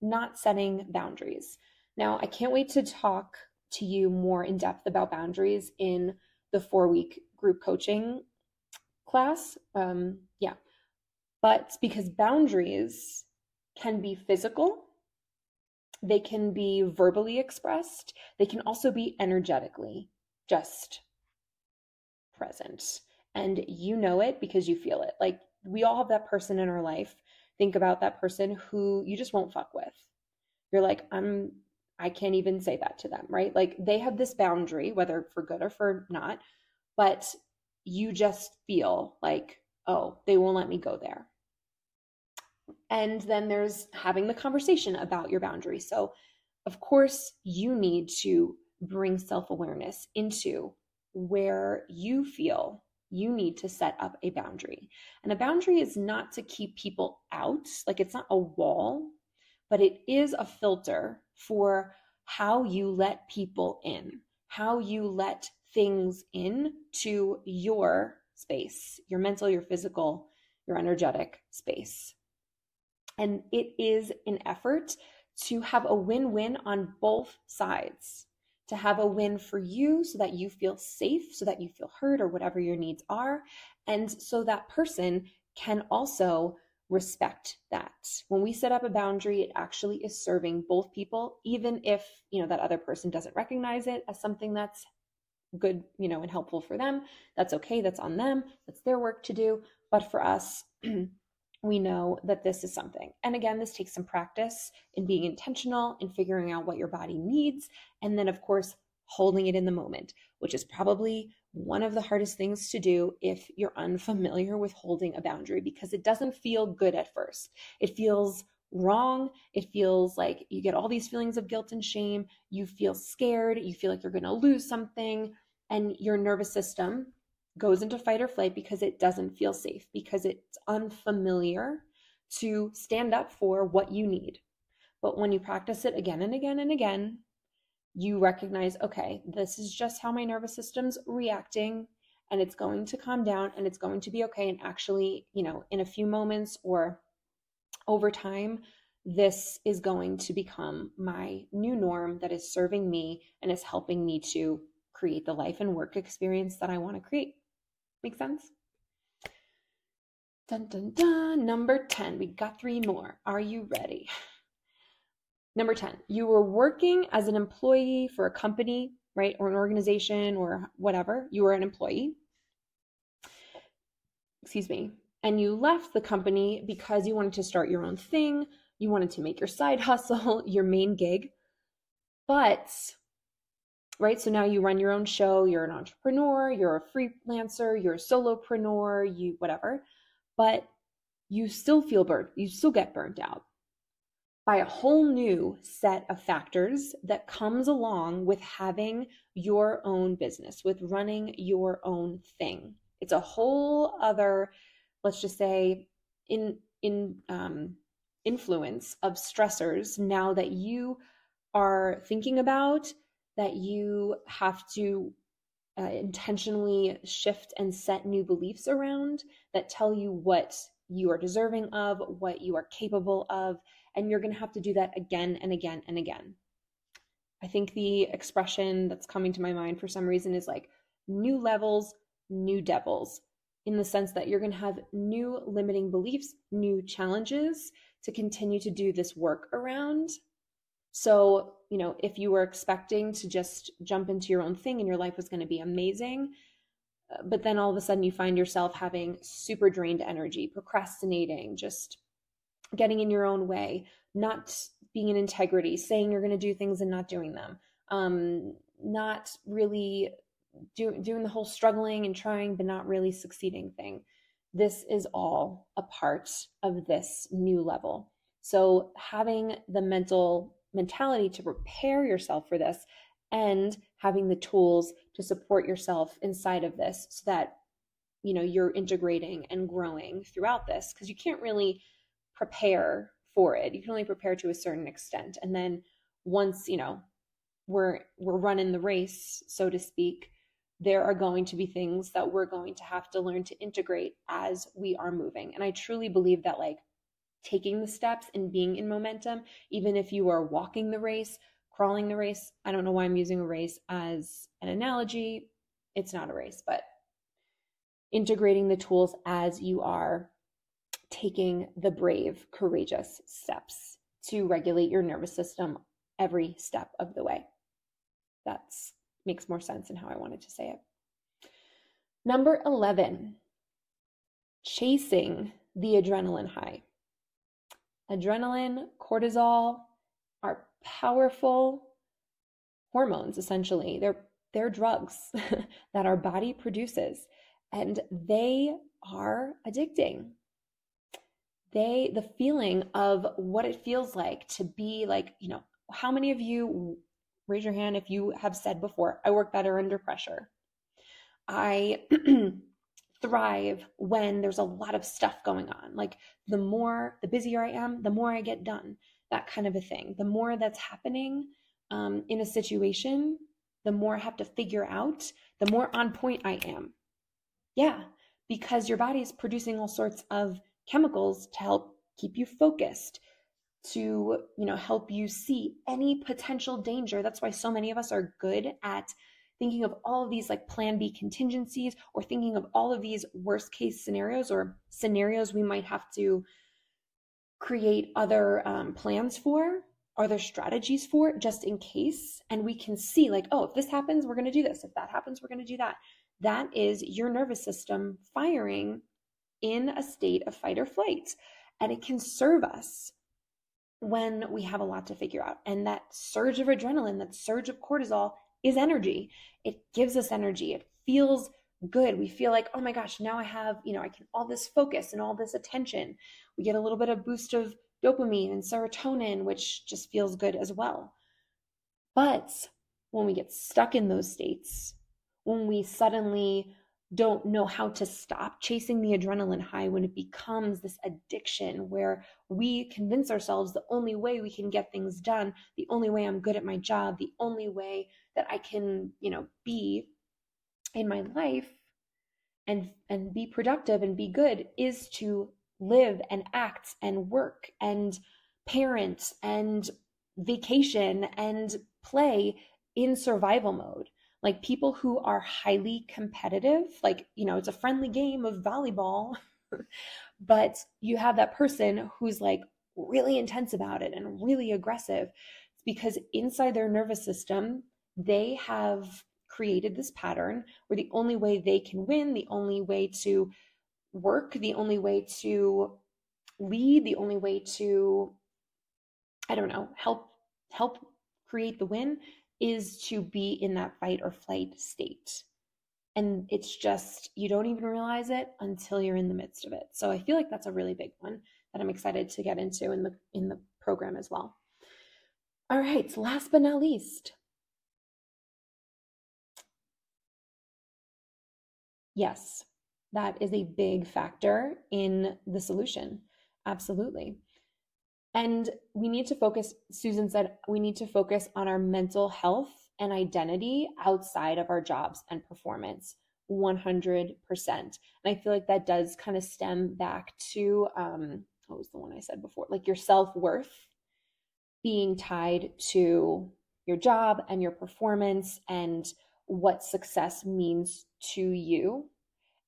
not setting boundaries. Now, I can't wait to talk to you more in depth about boundaries in the four week group coaching class. Um, yeah. But because boundaries can be physical they can be verbally expressed, they can also be energetically just present. And you know it because you feel it. Like we all have that person in our life. Think about that person who you just won't fuck with. You're like, I'm I can't even say that to them, right? Like they have this boundary, whether for good or for not, but you just feel like, oh, they won't let me go there. And then there's having the conversation about your boundaries. So, of course, you need to bring self awareness into where you feel you need to set up a boundary. And a boundary is not to keep people out, like it's not a wall, but it is a filter for how you let people in, how you let things in to your space, your mental, your physical, your energetic space. And it is an effort to have a win win on both sides, to have a win for you so that you feel safe, so that you feel heard or whatever your needs are. And so that person can also respect that. When we set up a boundary, it actually is serving both people, even if, you know, that other person doesn't recognize it as something that's good, you know, and helpful for them. That's okay. That's on them. That's their work to do. But for us, we know that this is something. And again, this takes some practice in being intentional in figuring out what your body needs. And then, of course, holding it in the moment, which is probably one of the hardest things to do if you're unfamiliar with holding a boundary because it doesn't feel good at first. It feels wrong. It feels like you get all these feelings of guilt and shame. You feel scared. You feel like you're going to lose something. And your nervous system goes into fight or flight because it doesn't feel safe, because it's unfamiliar to stand up for what you need. But when you practice it again and again and again, you recognize, okay, this is just how my nervous system's reacting and it's going to calm down and it's going to be okay. And actually, you know, in a few moments or over time, this is going to become my new norm that is serving me and is helping me to create the life and work experience that I want to create. Make sense? Dun dun dun. Number 10. We got three more. Are you ready? Number 10, you were working as an employee for a company, right? Or an organization or whatever. You were an employee. Excuse me. And you left the company because you wanted to start your own thing. You wanted to make your side hustle your main gig. But, right? So now you run your own show. You're an entrepreneur. You're a freelancer. You're a solopreneur. You, whatever. But you still feel burnt. You still get burnt out by a whole new set of factors that comes along with having your own business, with running your own thing. It's a whole other, let's just say, in in um, influence of stressors now that you are thinking about that you have to uh, intentionally shift and set new beliefs around that tell you what you are deserving of, what you are capable of, and you're going to have to do that again and again and again. I think the expression that's coming to my mind for some reason is like new levels, new devils, in the sense that you're going to have new limiting beliefs, new challenges to continue to do this work around. So, you know, if you were expecting to just jump into your own thing and your life was going to be amazing, uh, but then all of a sudden you find yourself having super drained energy, procrastinating, just getting in your own way, not being in integrity, saying you're going to do things and not doing them, um, not really do, doing the whole struggling and trying but not really succeeding thing. This is all a part of this new level. So, having the mental mentality to prepare yourself for this and having the tools to support yourself inside of this so that you know you're integrating and growing throughout this because you can't really prepare for it. You can only prepare to a certain extent. And then once, you know, we're we're running the race, so to speak, there are going to be things that we're going to have to learn to integrate as we are moving. And I truly believe that like taking the steps and being in momentum, even if you are walking the race, crawling the race, I don't know why I'm using a race as an analogy. It's not a race, but integrating the tools as you are taking the brave, courageous steps to regulate your nervous system every step of the way. That makes more sense in how I wanted to say it. Number 11, chasing the adrenaline high. Adrenaline, cortisol are powerful hormones essentially. They're they're drugs that our body produces and they are addicting they the feeling of what it feels like to be like you know how many of you raise your hand if you have said before i work better under pressure i thrive when there's a lot of stuff going on. Like the more the busier i am the more i get done that kind of a thing. The more that's happening um, in a situation the more i have to figure out the more on point i am. Yeah because your body is producing all sorts of chemicals to help keep you focused, to, you know, help you see any potential danger. That's why so many of us are good at thinking of all of these like plan B contingencies or thinking of all of these worst case scenarios or scenarios we might have to create other um, plans for, other strategies for, just in case. And we can see, like, oh, if this happens, we're going to do this. If that happens, we're going to do that. That is your nervous system firing in a state of fight or flight. And it can serve us when we have a lot to figure out. And that surge of adrenaline, that surge of cortisol is energy. It gives us energy. It feels good. We feel like, oh my gosh, now I have, you know, I can all this focus and all this attention. We get a little bit of boost of dopamine and serotonin, which just feels good as well. But when we get stuck in those states, when we suddenly don't know how to stop chasing the adrenaline high when it becomes this addiction where we convince ourselves the only way we can get things done, the only way I'm good at my job, the only way that I can, you know, be in my life and and be productive and be good is to live and act and work and parent and vacation and play in survival mode like people who are highly competitive like you know it's a friendly game of volleyball but you have that person who's like really intense about it and really aggressive it's because inside their nervous system they have created this pattern where the only way they can win the only way to work the only way to lead the only way to i don't know help help create the win is to be in that fight or flight state. And it's just, you don't even realize it until you're in the midst of it. So I feel like that's a really big one that I'm excited to get into in the in the program as well. All right, so last but not least. Yes, that is a big factor in the solution. Absolutely. And we need to focus, Susan said, we need to focus on our mental health and identity outside of our jobs and performance 100%. And I feel like that does kind of stem back to, um, what was the one I said before? Like your self worth being tied to your job and your performance and what success means to you.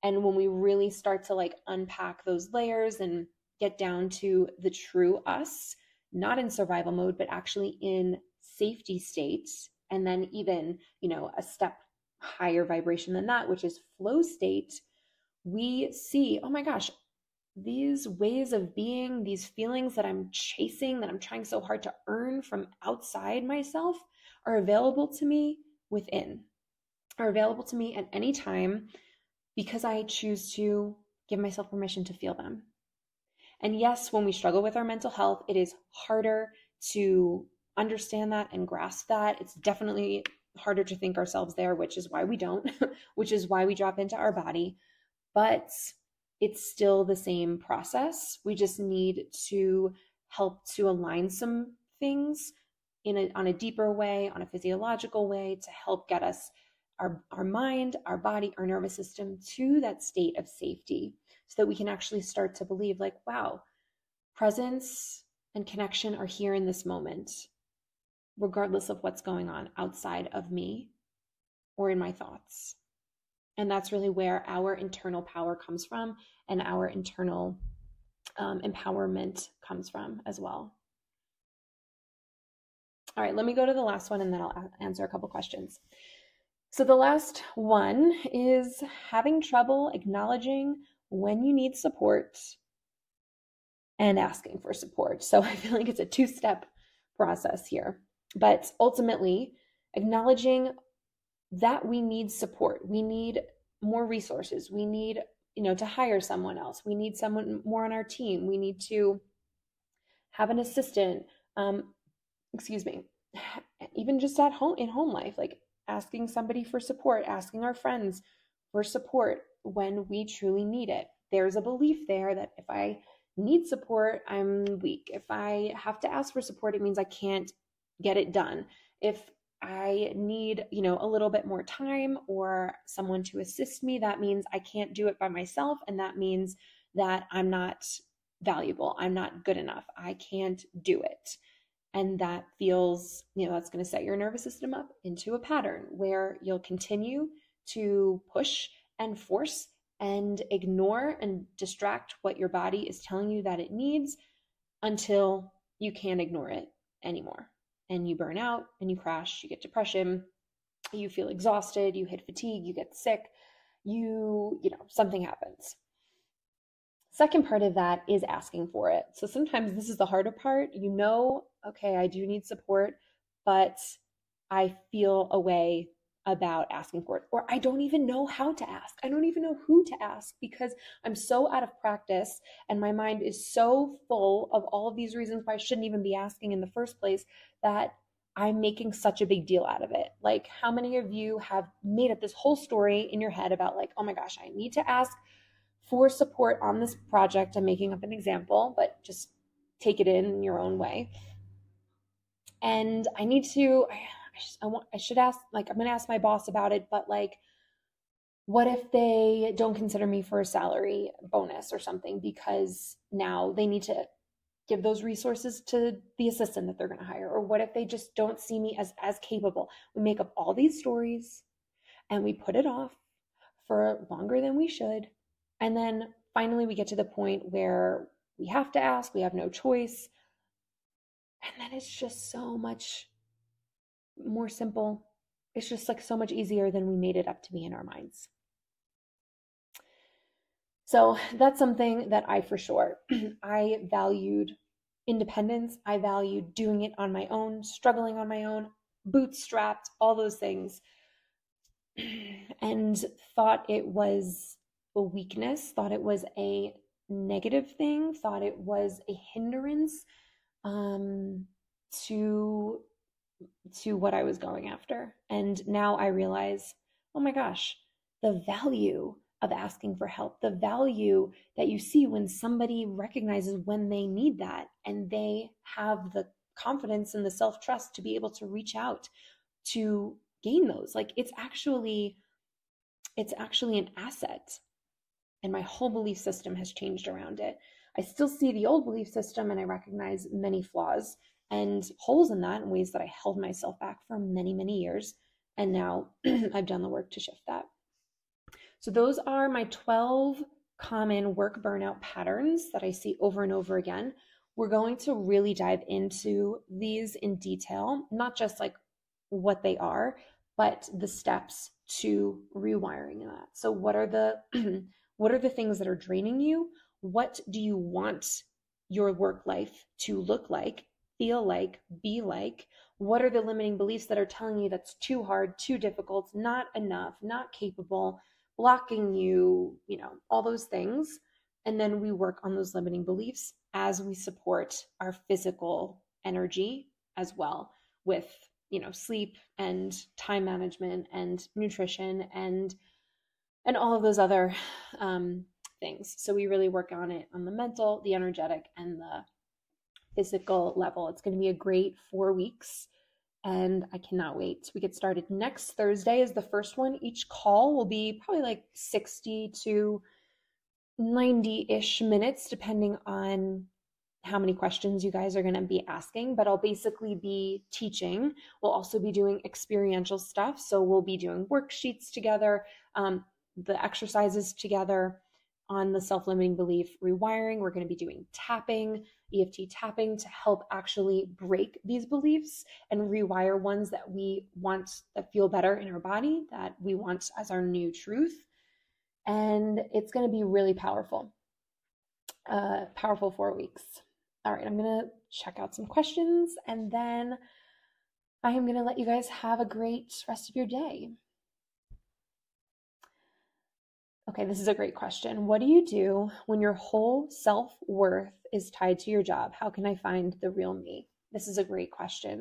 And when we really start to like unpack those layers and get down to the true us, not in survival mode, but actually in safety states. And then even, you know, a step higher vibration than that, which is flow state, we see, oh my gosh, these ways of being, these feelings that I'm chasing, that I'm trying so hard to earn from outside myself, are available to me within, are available to me at any time because I choose to give myself permission to feel them. And yes, when we struggle with our mental health, it is harder to understand that and grasp that. It's definitely harder to think ourselves there, which is why we don't, which is why we drop into our body. But it's still the same process. We just need to help to align some things in a, on a deeper way, on a physiological way to help get us our, our mind, our body, our nervous system to that state of safety so that we can actually start to believe, like, wow, presence and connection are here in this moment, regardless of what's going on outside of me or in my thoughts. And that's really where our internal power comes from and our internal um, empowerment comes from as well. All right, let me go to the last one and then I'll answer a couple questions. So, the last one is having trouble acknowledging when you need support and asking for support. So I feel like it's a two step process here. But ultimately, acknowledging that we need support, we need more resources, we need you know to hire someone else we need someone more on our team we need to have an assistant um excuse me even just at home in home life like asking somebody for support asking our friends for support when we truly need it. There's a belief there that if I need support, I'm weak. If I have to ask for support, it means I can't get it done. If I need, you know, a little bit more time or someone to assist me, that means I can't do it by myself and that means that I'm not valuable. I'm not good enough. I can't do it. And that feels, you know, that's going to set your nervous system up into a pattern where you'll continue to push and force and ignore and distract what your body is telling you that it needs until you can't ignore it anymore. And you burn out and you crash, you get depression, you feel exhausted, you hit fatigue, you get sick, you, you know, something happens. Second part of that is asking for it. So sometimes this is the harder part. You know, okay, I do need support, but I feel a way about asking for it, or I don't even know how to ask. I don't even know who to ask because I'm so out of practice and my mind is so full of all of these reasons why I shouldn't even be asking in the first place that I'm making such a big deal out of it. Like, how many of you have made up this whole story in your head about, like, oh my gosh, I need to ask for support on this project? I'm making up an example, but just take it in your own way. And I need to, I, I, want, I should ask, like, I'm going to ask my boss about it, but like, what if they don't consider me for a salary bonus or something because now they need to give those resources to the assistant that they're going to hire or what if they just don't see me as as capable we make up all these stories and we put it off for longer than we should and then finally we get to the point where we have to ask we have no choice and then it's just so much more simple it's just like so much easier than we made it up to be in our minds so that's something that I for sure I valued independence. I valued doing it on my own, struggling on my own, bootstrapped, all those things. And thought it was weakness, thought it was a negative thing, thought it was a hindrance um, to to what I was going after. And now I realize, oh my gosh, the value of asking for help, the value that you see when somebody recognizes when they need that and they have the confidence and the self trust to be able to reach out to gain those. Like it's actually it's actually an asset. And my whole belief system has changed around it. I still see the old belief system and I recognize many flaws and holes in that in ways that I held myself back for many, many years. And now I've done the work to shift that. So, those are my 12 common work burnout patterns that I see over and over again. We're going to really dive into these in detail, not just like what they are, but the steps to rewiring that. So what are the what are the things that are draining you? What do you want your work life to look like, feel like, be like? What are the limiting beliefs that are telling you that's too hard, too difficult, not enough, not capable? blocking you, you know, all those things. And then we work on those limiting beliefs as we support our physical energy as well with, you know, sleep and time management and nutrition and and all of those other um, things. So we really work on it on the mental, the energetic, and the physical level. It's going to be a great four weeks and I cannot wait. We get started next Thursday is the first one. Each call will be probably like 60 to 90 ish minutes, depending on how many questions you guys are going to be asking. But I'll basically be teaching. We'll also be doing experiential stuff. So we'll be doing worksheets together, um, the exercises together on the self limiting belief rewiring. We're going to be doing tapping EFT tapping to help actually break these beliefs and rewire ones that we want that feel better in our body, that we want as our new truth. And it's going to be really powerful. Uh, powerful four weeks. All right, I'm going to check out some questions and then I am going to let you guys have a great rest of your day. Okay, this is a great question. What do you do when your whole self worth is tied to your job? How can I find the real me? This is a great question.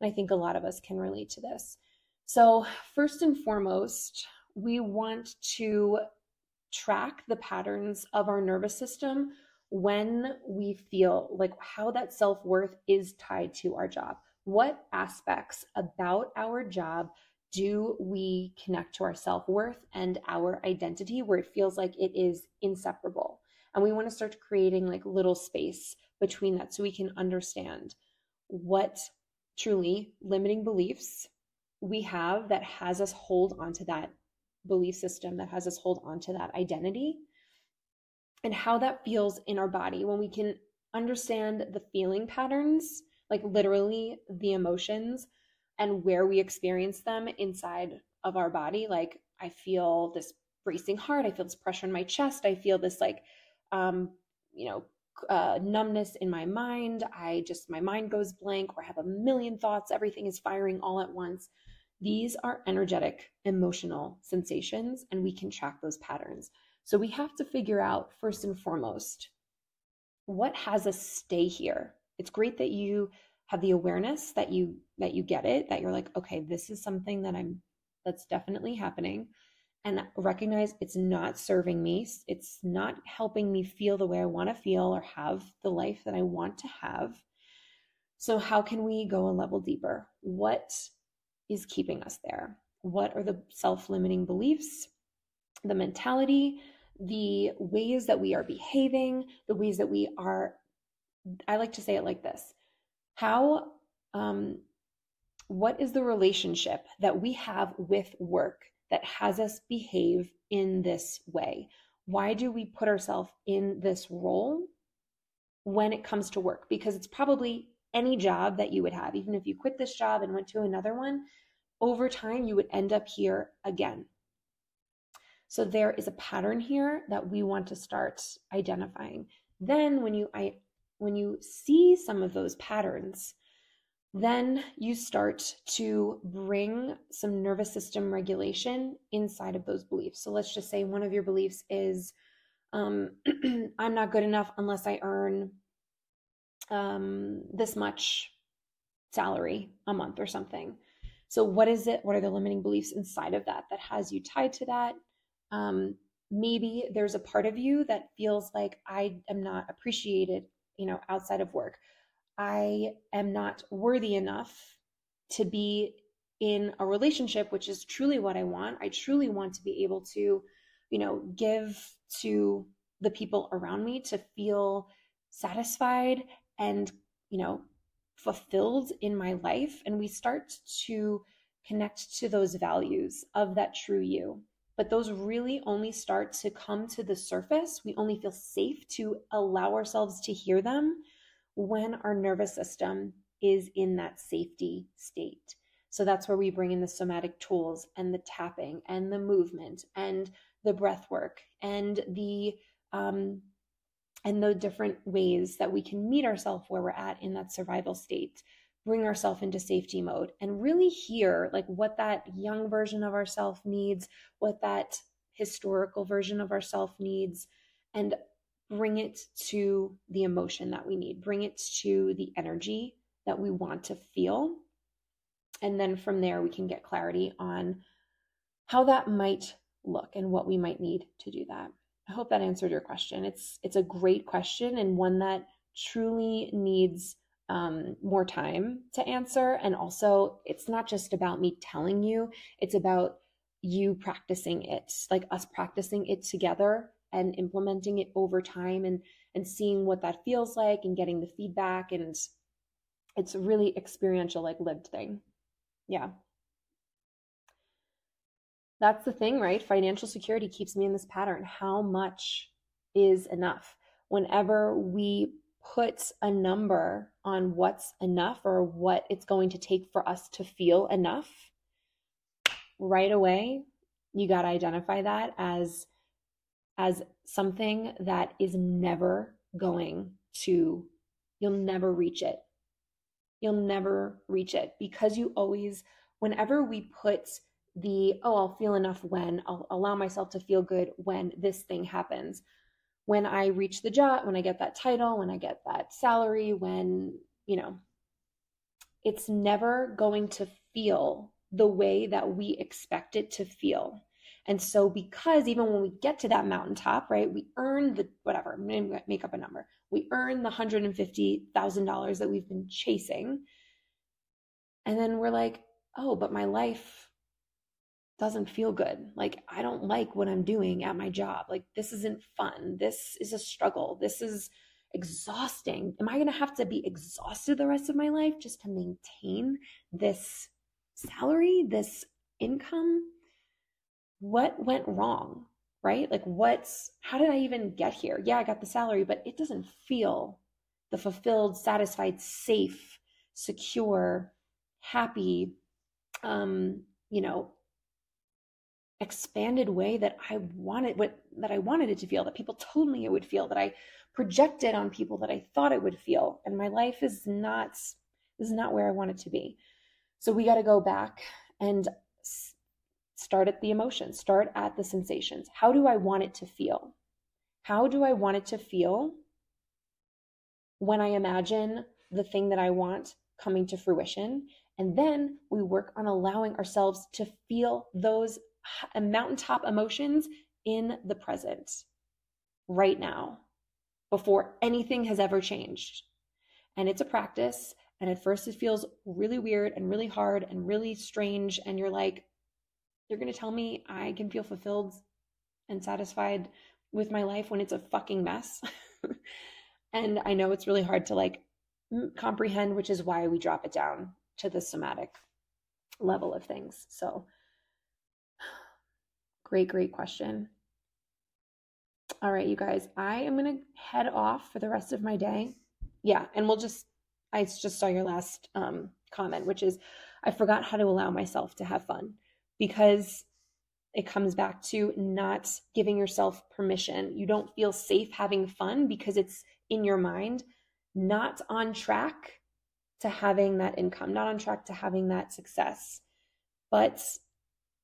And I think a lot of us can relate to this. So, first and foremost, we want to track the patterns of our nervous system when we feel like how that self worth is tied to our job. What aspects about our job do we connect to our self worth and our identity where it feels like it is inseparable? And we want to start creating like little space between that so we can understand what truly limiting beliefs we have that has us hold onto that belief system, that has us hold onto that identity, and how that feels in our body when we can understand the feeling patterns, like literally the emotions and where we experience them inside of our body. Like, I feel this racing heart, I feel this pressure in my chest, I feel this, like, um, you know, uh, numbness in my mind. I just, my mind goes blank or I have a million thoughts. Everything is firing all at once. These are energetic, emotional sensations, and we can track those patterns. So we have to figure out first and foremost what has us stay here. It's great that you have the awareness that you that you get it that you're like okay this is something that i'm that's definitely happening and recognize it's not serving me. It's not helping me feel the way I want to feel or have the life that I want to have. So, how can we go a level deeper? What is keeping us there? What are the self limiting beliefs, the mentality, the ways that we are behaving, the ways that we are? I like to say it like this How, um, what is the relationship that we have with work that has us behave in this way? Why do we put ourselves in this role when it comes to work? Because it's probably any job that you would have, even if you quit this job and went to another one, over time you would end up here again. So there is a pattern here that we want to start identifying. Then when you I when you see some of those patterns, then you start to bring some nervous system regulation inside of those beliefs. So let's just say one of your beliefs is um, I'm not good enough unless I earn um, this much salary a month or something. So, what is it? What are the limiting beliefs inside of that that has you tied to that? Um, maybe there's a part of you that feels like I am not appreciated, you know, outside of work. I am not worthy enough to be in a relationship, which is truly what I want. I truly want to be able to, you know, give to the people around me to feel satisfied and, you know, fulfilled in my life. And we start to connect to those values of that true you. But those really only start to come to the surface. We only feel safe to allow ourselves to hear them when our nervous system is in that safety state. So that's where we bring in the somatic tools and the tapping and the movement and the breath work and the um, and the different ways that we can meet ourselves where we're at in that survival state bring ourselves into safety mode and really hear like what that young version of ourself needs what that historical version of ourself needs and bring it to the emotion that we need, bring it to the energy that we want to feel. And then from there, we can get clarity on how that might look and what we might need to do that. I hope that answered your question. It's it's a great question and one that truly needs um, more time to answer. And also, it's not just about me telling you; it's about you practicing it, like us practicing it together and implementing it over time and and seeing what that feels like and getting the feedback. And it's really experiential like lived thing. Yeah. That's the thing right? Financial security keeps me in this pattern. How much is enough? Whenever we put a number on what's enough or what it's going to take for us to feel enough right away you got to identify that as as something that is never going to, you'll never reach it. You'll never reach it because you always, whenever we put the, oh, I'll feel enough when, I'll allow myself to feel good when this thing happens. When I reach the job, when I get that title, when I get that salary, when, you know, it's never going to feel the way that we expect it to feel. And so, because even when we get to that mountaintop, right, we earn the whatever, make up a number, we earn the $150,000 that we've been chasing. And then we're like, oh, but my life doesn't feel good. Like, I don't like what I'm doing at my job. Like, this isn't fun. This is a struggle. This is exhausting. Am I going to have to be exhausted the rest of my life just to maintain this salary, this income? What went wrong? Right? Like, what's, how did I even get here? Yeah, I got the salary, but it doesn't feel the fulfilled, satisfied, safe, secure, happy, um, you know, expanded way that I wanted what that I wanted it to feel, that people told me it would feel, that I projected on people that I thought it would feel. And my life is not is not where I want it to be. So we got to go back and start at the emotions, start at the sensations. How do I want it to feel? How do I want it to feel when I imagine the thing that I want coming to fruition? And then we work on allowing ourselves to feel those mountaintop emotions in the present, right now, before anything has ever changed. And it's a practice. And at first, it feels really weird and really hard and really strange. And you're like, you're going to tell me I can feel fulfilled and satisfied with my life when it's a fucking mess. and I know it's really hard to like comprehend, which is why we drop it down to the somatic level of things. So, great, great question. All right, you guys, I am going to head off for the rest of my day. Yeah, and we'll just, I just saw your last um, comment, which is I forgot how to allow myself to have fun because it comes back to not giving yourself permission. You don't feel safe having fun because it's in your mind, not on track to having that income, not on track to having that success. But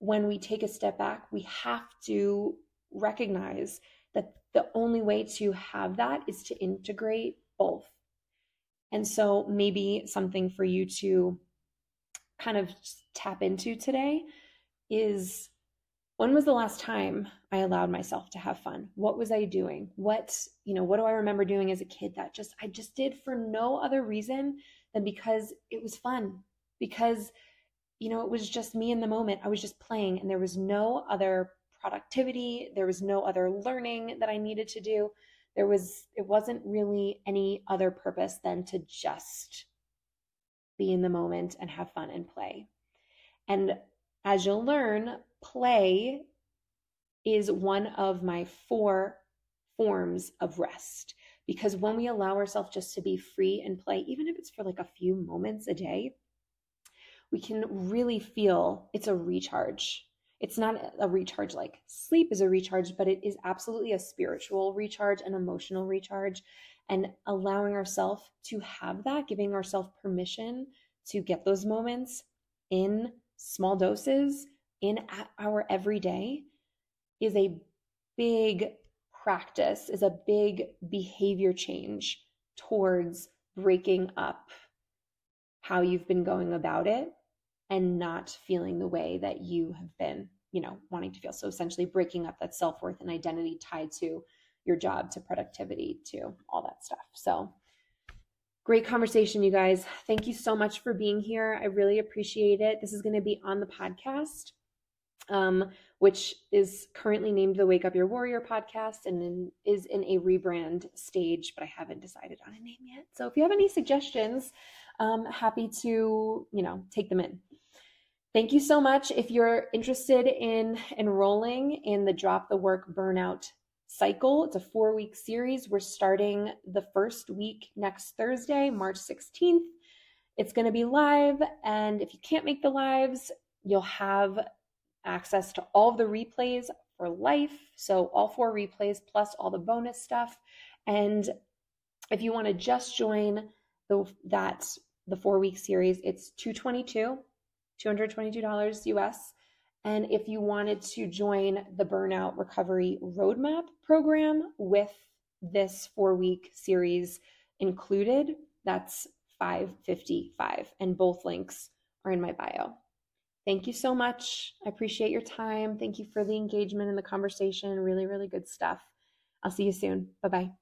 when we take a step back, we have to recognize that the only way to have that is to integrate both. And so, maybe something for you to kind of tap into today is when was the last time I allowed myself to have fun? What was I doing? What, you know, what do I remember doing as a kid that just I just did for no other reason than because it was fun. Because you know, it was just me in the moment. I was just playing and there was no other productivity, there was no other learning that I needed to do. There was it wasn't really any other purpose than to just be in the moment and have fun and play. And as you'll learn, play is one of my four forms of rest. Because when we allow ourselves just to be free and play, even if it's for like a few moments a day, we can really feel it's a recharge. It's not a recharge like sleep is a recharge, but it is absolutely a spiritual recharge, an emotional recharge, and allowing ourselves to have that, giving ourselves permission to get those moments in small doses in our everyday is a big practice, is a big behavior change towards breaking up how you've been going about it and not feeling the way that you have been, you know, wanting to feel. So essentially breaking up that self-worth and identity tied to your job, to productivity, to all that stuff. So great conversation, you guys. Thank you so much for being here. I really appreciate it. This is going to be on the podcast. Um, which is currently named the Wake Up Your Warrior podcast and in, is in a rebrand stage, but I haven't decided on a name yet. So if you have any suggestions, um, happy to, you know, take them in. Thank you so much. If you're interested in enrolling in the Drop the Work Burnout cycle, it's a four week series. We're starting the first week next Thursday, March 16th. It's going to be live. And if you can't make the lives, you'll have access to all of the replays for life. So, all four replays plus all the bonus stuff. And if you want to just join the, that the four week series, it's 222 $222 US. And if you wanted to join the Burnout Recovery Roadmap program with this four week series included, that's 555 and both links are in my bio. Thank you so much. I appreciate your time. Thank you for the engagement and the conversation. Really, really good stuff. I'll see you soon. Bye bye.